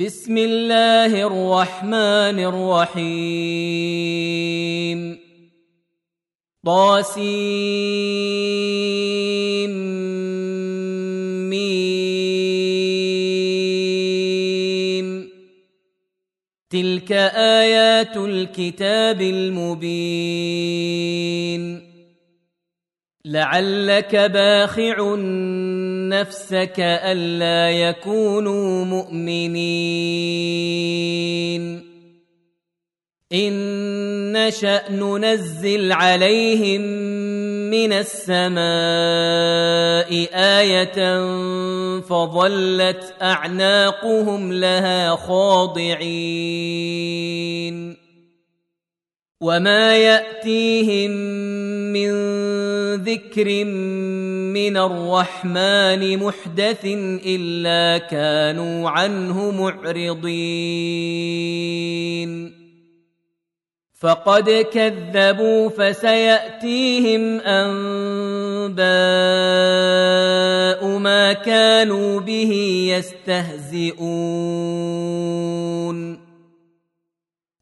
بسم الله الرحمن الرحيم. طاسيم. ميم. تلك آيات الكتاب المبين. لعلك باخع نفسك ألا يكونوا مؤمنين. إن نشأ ننزل عليهم من السماء آية فظلت أعناقهم لها خاضعين. وما يأتيهم من ذكر من الرحمن محدث إلا كانوا عنه معرضين. فقد كذبوا فسيأتيهم أنباء ما كانوا به يستهزئون.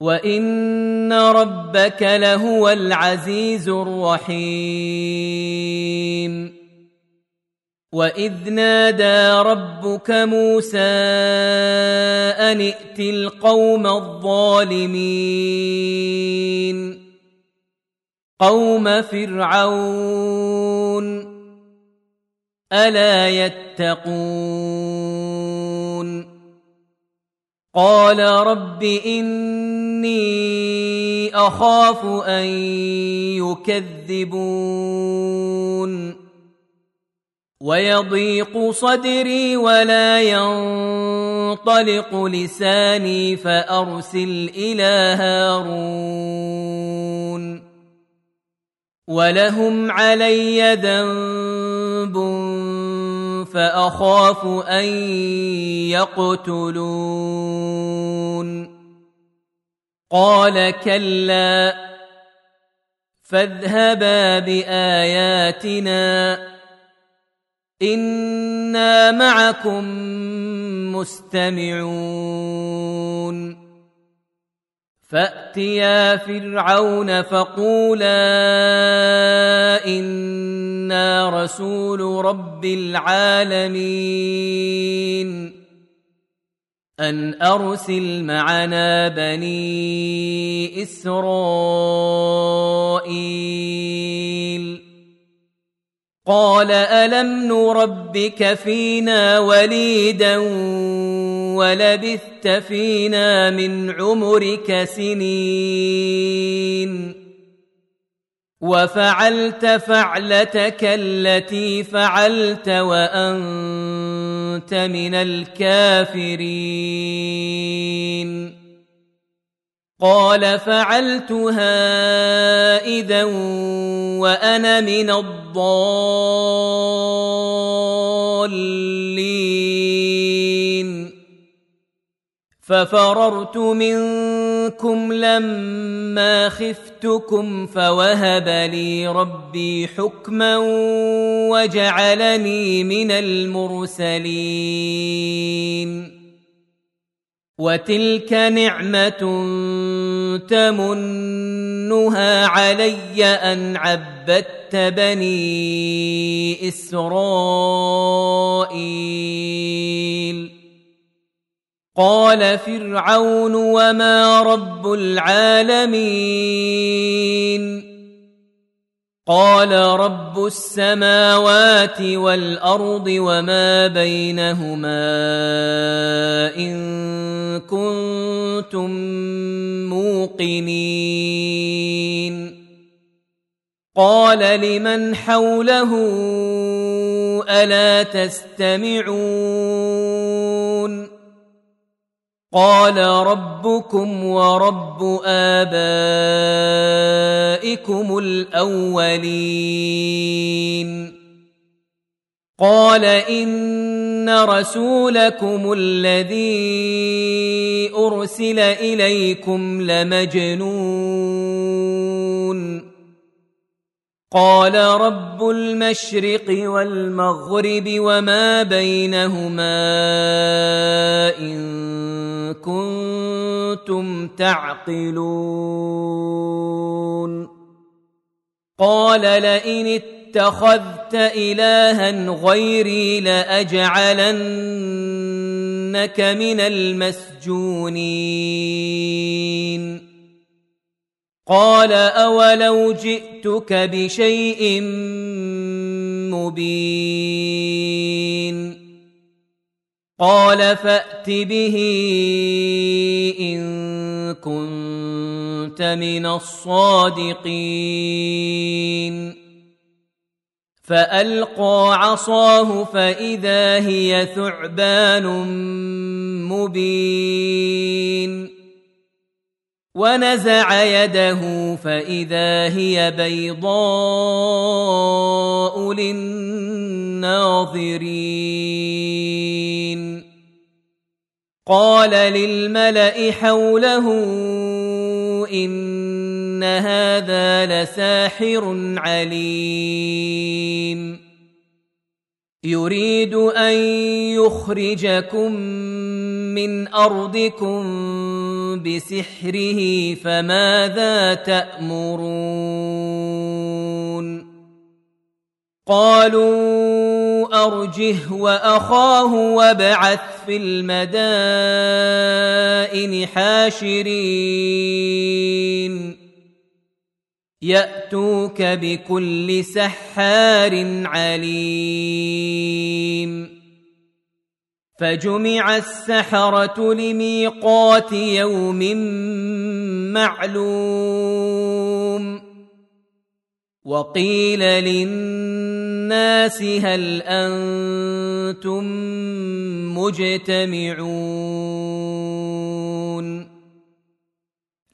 وان ربك لهو العزيز الرحيم واذ نادى ربك موسى ان ائت القوم الظالمين قوم فرعون الا يتقون قال رب إني أخاف أن يكذبون. ويضيق صدري ولا ينطلق لساني فأرسل إلى هارون. ولهم علي ذنب فأخاف أن يقتلون. قال كلا فاذهبا بآياتنا. إنا معكم مستمعون. فاتيا فرعون فقولا أنا رسول رب العالمين ان ارسل معنا بني اسرائيل قال ألم نربك فينا وليدا ولبثت فينا من عمرك سنين وفعلت فعلتك التي فعلت وأنت من الكافرين قال فعلتها إذا وأنا من الضالين. ففررت منكم لما خفتكم فوهب لي ربي حكما وجعلني من المرسلين. وتلك نعمة تمنها علي أن عبدت بني إسرائيل. قال فرعون وما رب العالمين. قال رب السماوات والأرض وما بينهما إن كنتم موقنين. قال لمن حوله ألا تستمعون؟ قال ربكم ورب آبائكم الأولين. قال إن رسولكم الذي أرسل إليكم لمجنون. قال رب المشرق والمغرب وما بينهما إن كنتم تعقلون. قال لئن اتخذت الها غيري لأجعلنك من المسجونين. قال أولو جئتك بشيء مبين. قال فأت به إن كنت من الصادقين. فألقى عصاه فإذا هي ثعبان مبين. ونزع يده فإذا هي بيضاء للناظرين. قال للملأ حوله إن هذا لساحر عليم. يريد أن يخرجكم من أرضكم بسحره فماذا تأمرون؟ قالوا أرجه وأخاه وابعث في المدائن حاشرين. يأتوك بكل سحار عليم. فجمع السحرة لميقات يوم معلوم. وقيل للناس هل أنتم مجتمعون.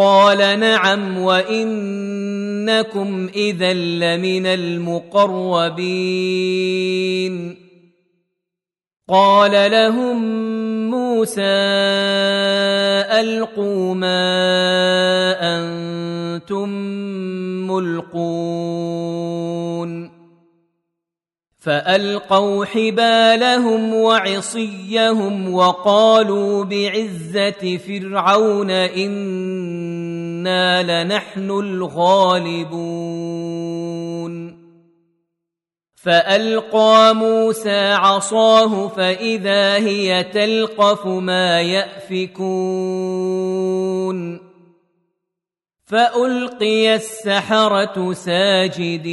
قال نعم وإنكم إذا لمن المقربين. قال لهم موسى ألقوا ما أنتم ملقون. فألقوا حبالهم وعصيهم وقالوا بعزة فرعون أنا لنحن الغالبون فالقى موسى عصاه فاذا هي تلقف ما يافكون فالقي السحره ساجدين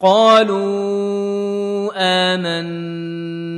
قالوا امنا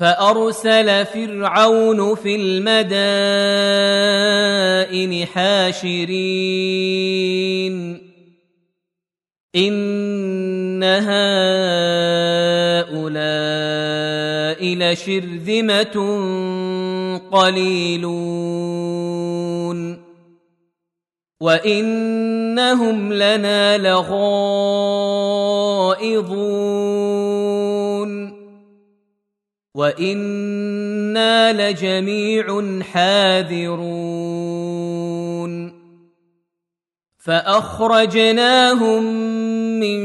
فأرسل فرعون في المدائن حاشرين. إن هؤلاء لشرذمة قليلون. وإنهم لنا لغائظون. وأنا لجميع حاذرون فاخرجناهم من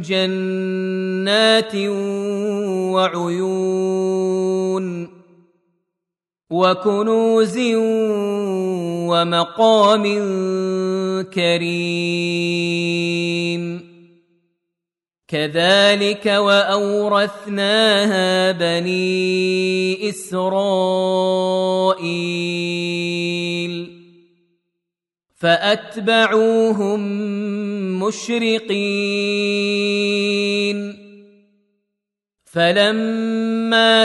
جنات وعيون وكنوز ومقام كريم كذلك وأورثناها بني إسرائيل. فأتبعوهم مشرقين. فلما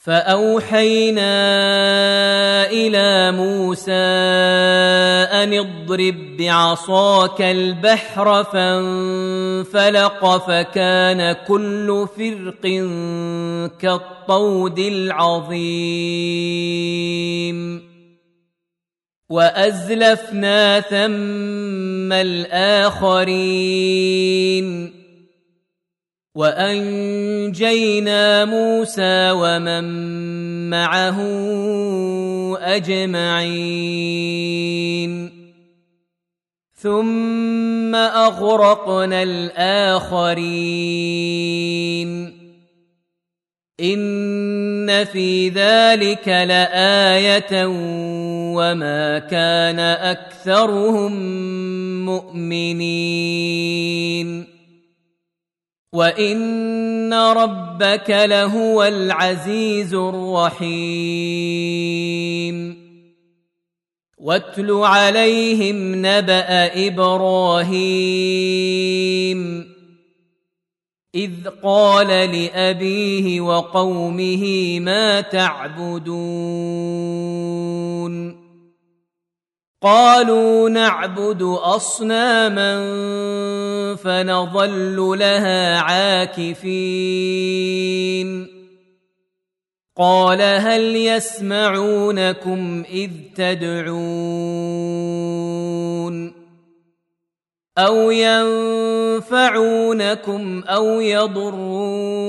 فاوحينا إلى موسى ان اضرب بعصاك البحر فانفلق فكان كل فرق كالطود العظيم وازلفنا ثم الاخرين وأنجينا موسى ومن معه أجمعين. ثم أغرقنا الآخرين. إن في ذلك لآية وما كان أكثرهم مؤمنين. وان ربك لهو العزيز الرحيم واتل عليهم نبا إبراهيم اذ قال لابيه وقومه ما تعبدون قالوا نعبد أصناما فنظل لها عاكفين. قال هل يسمعونكم إذ تدعون؟ أو ينفعونكم أو يضرون؟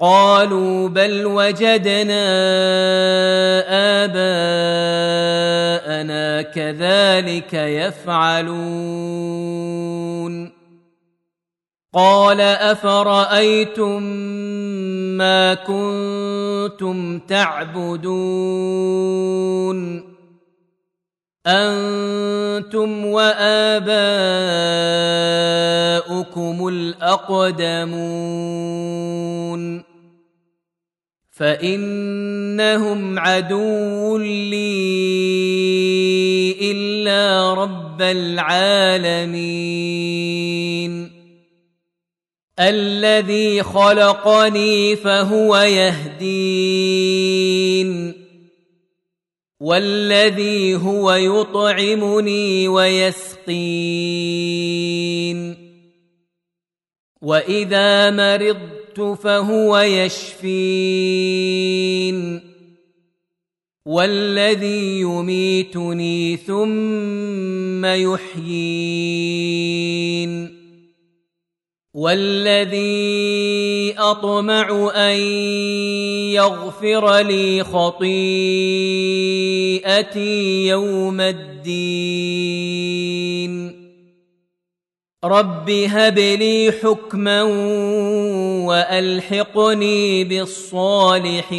قالوا بل وجدنا آباءنا كذلك يفعلون. قال أفرأيتم ما كنتم تعبدون؟ أنتم وآباؤكم الأقدمون فإنهم عدو لي إلا رب العالمين الذي خلقني فهو يهدين والذي هو يطعمني ويسقين. وإذا مرضت فهو يشفين. والذي يميتني ثم يحيين. والذي أطمع أن يغفر لي خطيئتي يوم الدين. رب هب لي حكما وألحقني بالصالحين.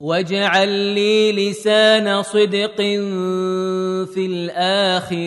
واجعل لي لسان صدق في الآخرين.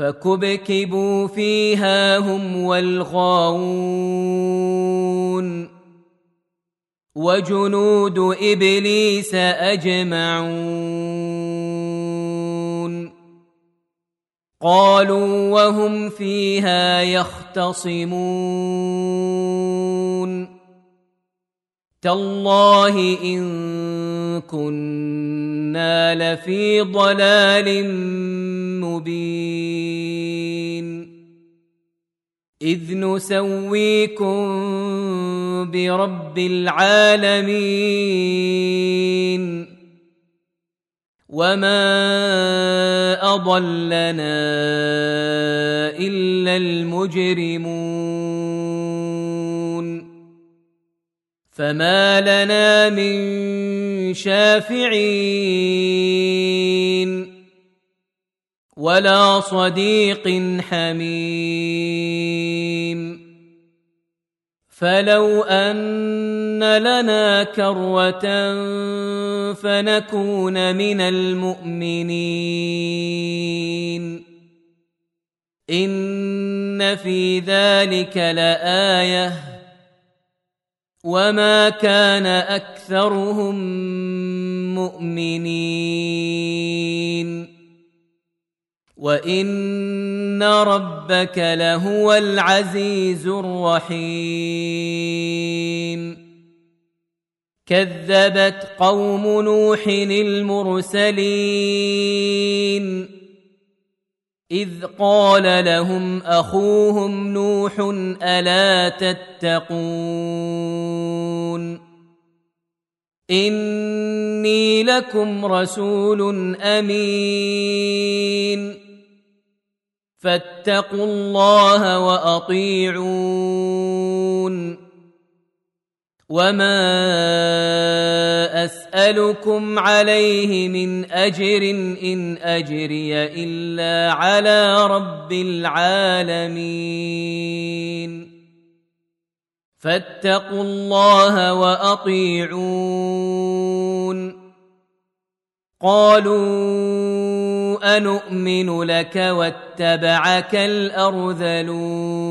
فكبكبوا فيها هم والغاوون وجنود ابليس اجمعون قالوا وهم فيها يختصمون تالله إن كنا لفي ضلال مبين. إذ نسويكم برب العالمين. وما أضلنا إلا المجرمون. فما لنا من شافعين ولا صديق حميم فلو ان لنا كره فنكون من المؤمنين ان في ذلك لايه وما كان اكثرهم مؤمنين وان ربك لهو العزيز الرحيم كذبت قوم نوح المرسلين إذ قال لهم أخوهم نوح ألا تتقون إني لكم رسول أمين فاتقوا الله وأطيعون وما اسالكم عليه من اجر ان اجري الا على رب العالمين فاتقوا الله واطيعون قالوا انومن لك واتبعك الارذلون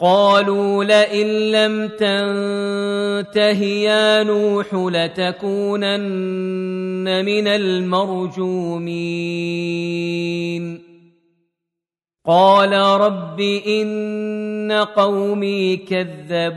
قالوا لئن لم تنته يا نوح لتكونن من المرجومين. قال رب إن قومي كذبون.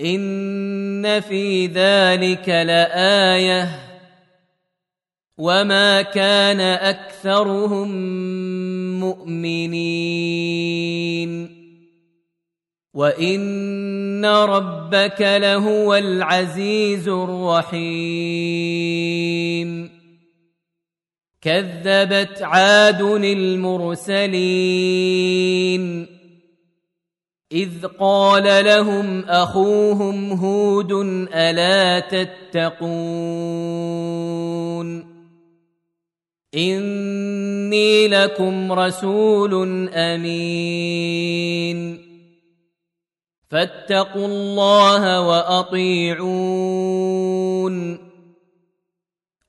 ان في ذلك لايه وما كان اكثرهم مؤمنين وان ربك لهو العزيز الرحيم كذبت عاد المرسلين إذ قال لهم أخوهم هود ألا تتقون إني لكم رسول أمين فاتقوا الله وأطيعون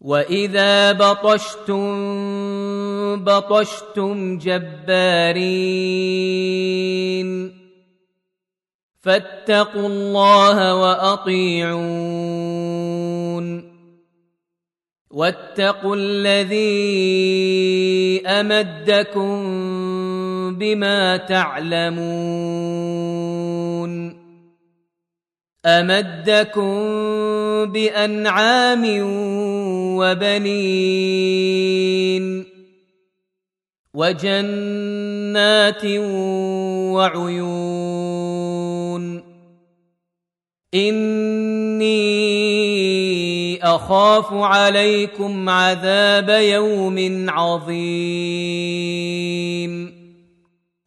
واذا بطشتم بطشتم جبارين فاتقوا الله واطيعون واتقوا الذي امدكم بما تعلمون امدكم بانعام وبنين وجنات وعيون إني أخاف عليكم عذاب يوم عظيم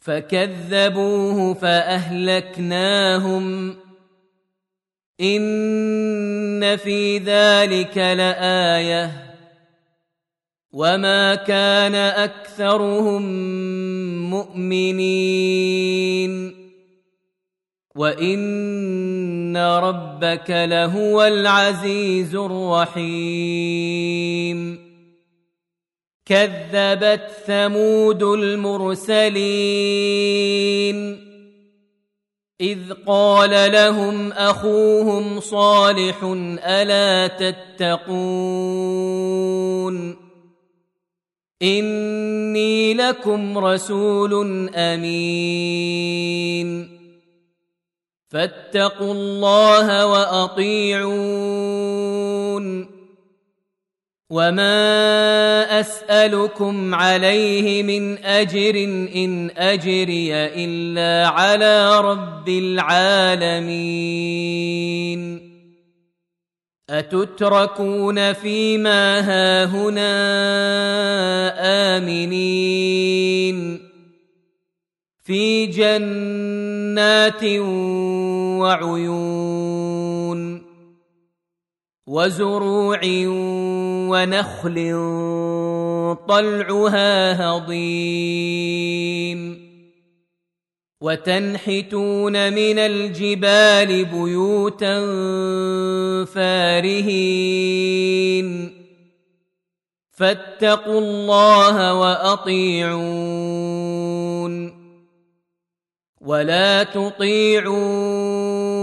فكذبوه فاهلكناهم ان في ذلك لايه وما كان اكثرهم مؤمنين وان ربك لهو العزيز الرحيم كذبت ثمود المرسلين. إذ قال لهم أخوهم صالح ألا تتقون؟ إني لكم رسول أمين. فاتقوا الله وأطيعون. وما اسالكم عليه من اجر ان اجري الا على رب العالمين اتتركون فيما هاهنا امنين في جنات وعيون وزروع ونخل طلعها هضيم. وتنحتون من الجبال بيوتا فارهين. فاتقوا الله وأطيعون. ولا تطيعوا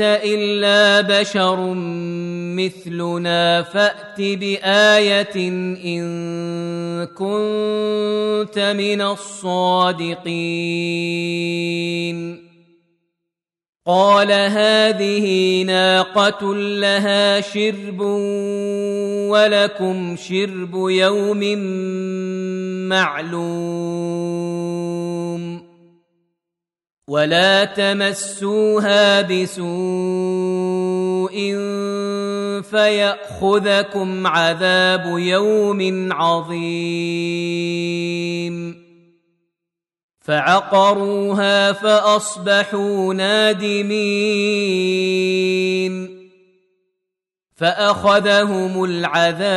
الا بشر مثلنا فات بايه ان كنت من الصادقين قال هذه ناقه لها شرب ولكم شرب يوم معلوم ولا تمسوها بسوء فياخذكم عذاب يوم عظيم فعقروها فاصبحوا نادمين فاخذهم العذاب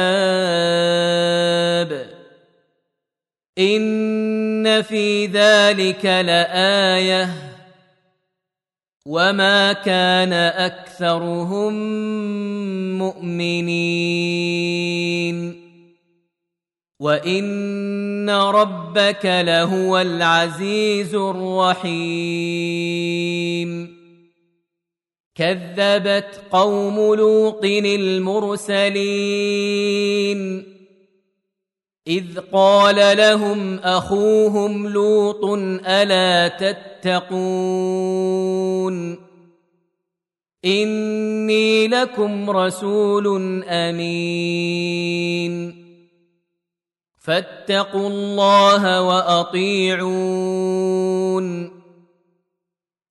ان في ذلك لايه وما كان اكثرهم مؤمنين وان ربك لهو العزيز الرحيم كذبت قوم لوط المرسلين إذ قال لهم أخوهم لوط ألا تتقون إني لكم رسول أمين فاتقوا الله وأطيعون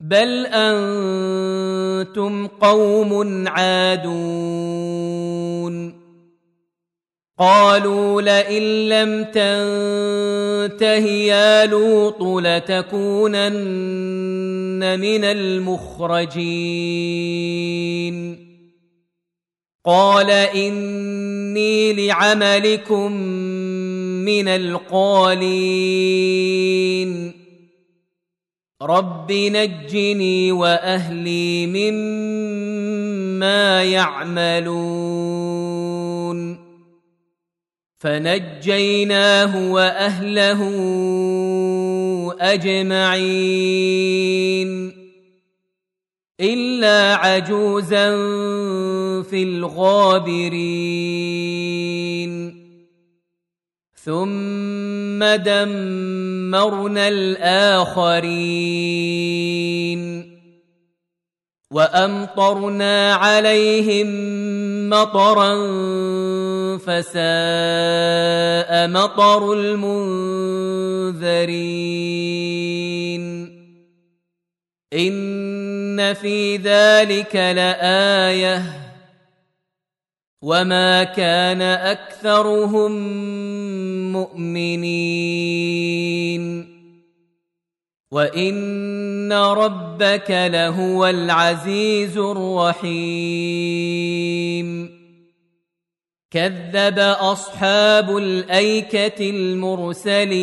بل أنتم قوم عادون قالوا لئن لم تنته يا لوط لتكونن من المخرجين قال اني لعملكم من القالين رب نجني واهلي مما يعملون فنجيناه واهله اجمعين الا عجوزا في الغابرين ثم دمرنا الآخرين. وأمطرنا عليهم مطرا فساء مطر المنذرين. إن في ذلك لآية. وما كان اكثرهم مؤمنين وان ربك لهو العزيز الرحيم كذب اصحاب الايكه المرسلين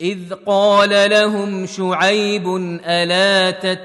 اذ قال لهم شعيب الا تتقون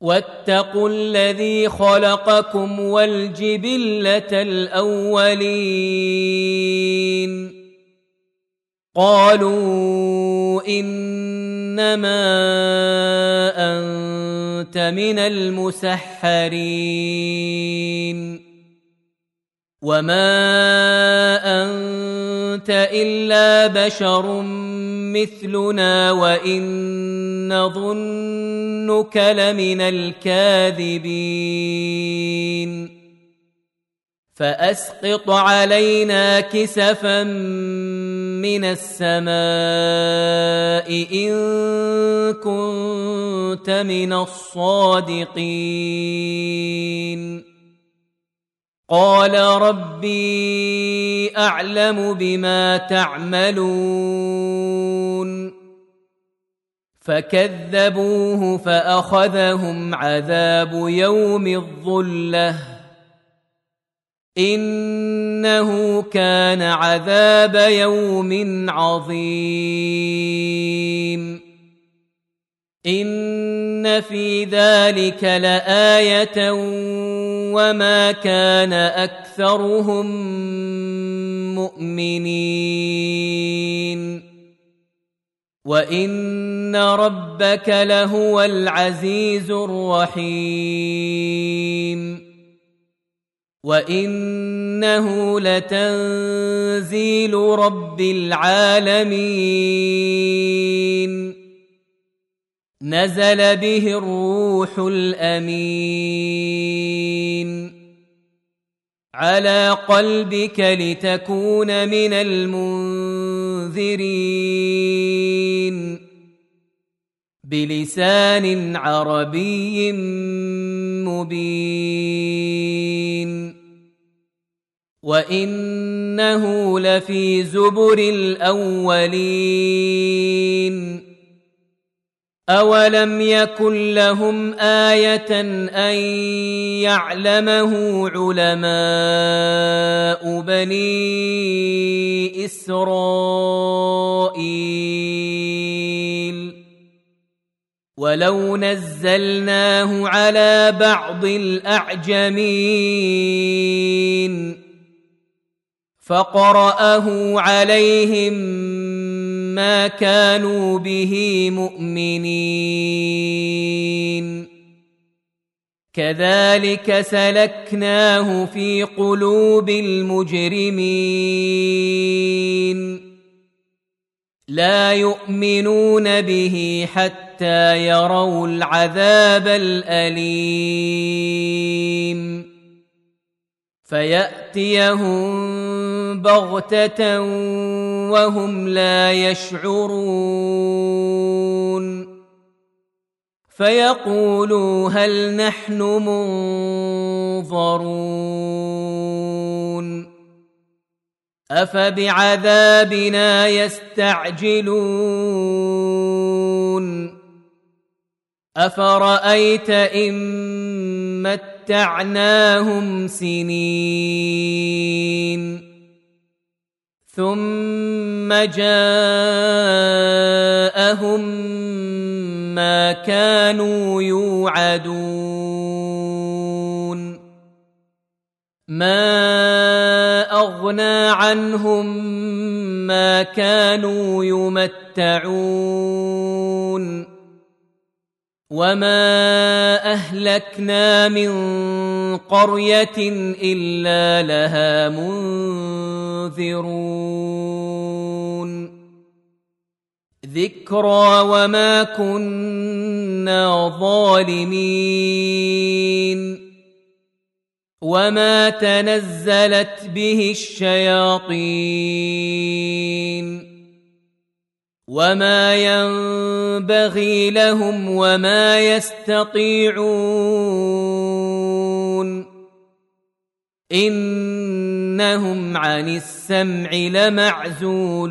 واتقوا الذي خلقكم والجبلة الأولين. قالوا إنما أنت من المسحرين. وما أنت إلا بشر مثلنا وإن نظنك لمن الكاذبين. فأسقط علينا كسفا من السماء إن كنت من الصادقين. قال ربي أعلم بما تعملون. فكذبوه فأخذهم عذاب يوم الظلة. إنه كان عذاب يوم عظيم. إن في ذلك لآية وما كان اكثرهم مؤمنين وان ربك لهو العزيز الرحيم وانه لتنزيل رب العالمين نزل به الروح الامين على قلبك لتكون من المنذرين. بلسان عربي مبين. وإنه لفي زبر الأولين. اولم يكن لهم إيه ان يعلمه علماء بني اسرائيل ولو نزلناه على بعض الاعجمين فقراه عليهم ما كانوا به مؤمنين. كذلك سلكناه في قلوب المجرمين. لا يؤمنون به حتى يروا العذاب الاليم. فيأتيهم بغتة وهم لا يشعرون. فيقولوا هل نحن منظرون. أفبعذابنا يستعجلون. أفرأيت إن متعناهم سنين ثم جاءهم ما كانوا يوعدون ما اغنى عنهم ما كانوا يمتعون وما اهلكنا من قريه الا لها منذرون ذكرى وما كنا ظالمين وما تنزلت به الشياطين وما ينبغي لهم وما يستطيعون انهم عن السمع لمعزولون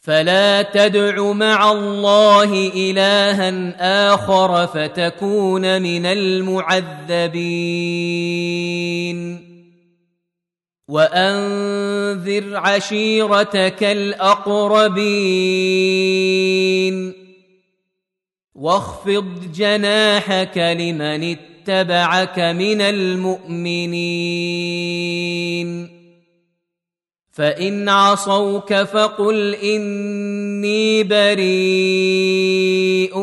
فلا تدع مع الله الها اخر فتكون من المعذبين وأنذر عشيرتك الأقربين. واخفض جناحك لمن اتبعك من المؤمنين. فإن عصوك فقل إني بريء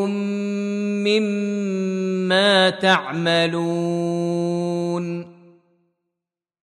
مما تعملون.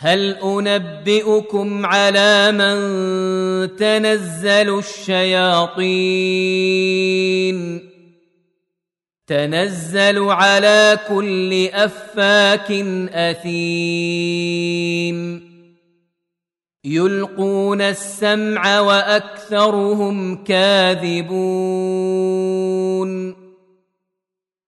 هل أنبئكم على من تنزل الشياطين؟ تنزل على كل أفاك أثيم. يلقون السمع وأكثرهم كاذبون.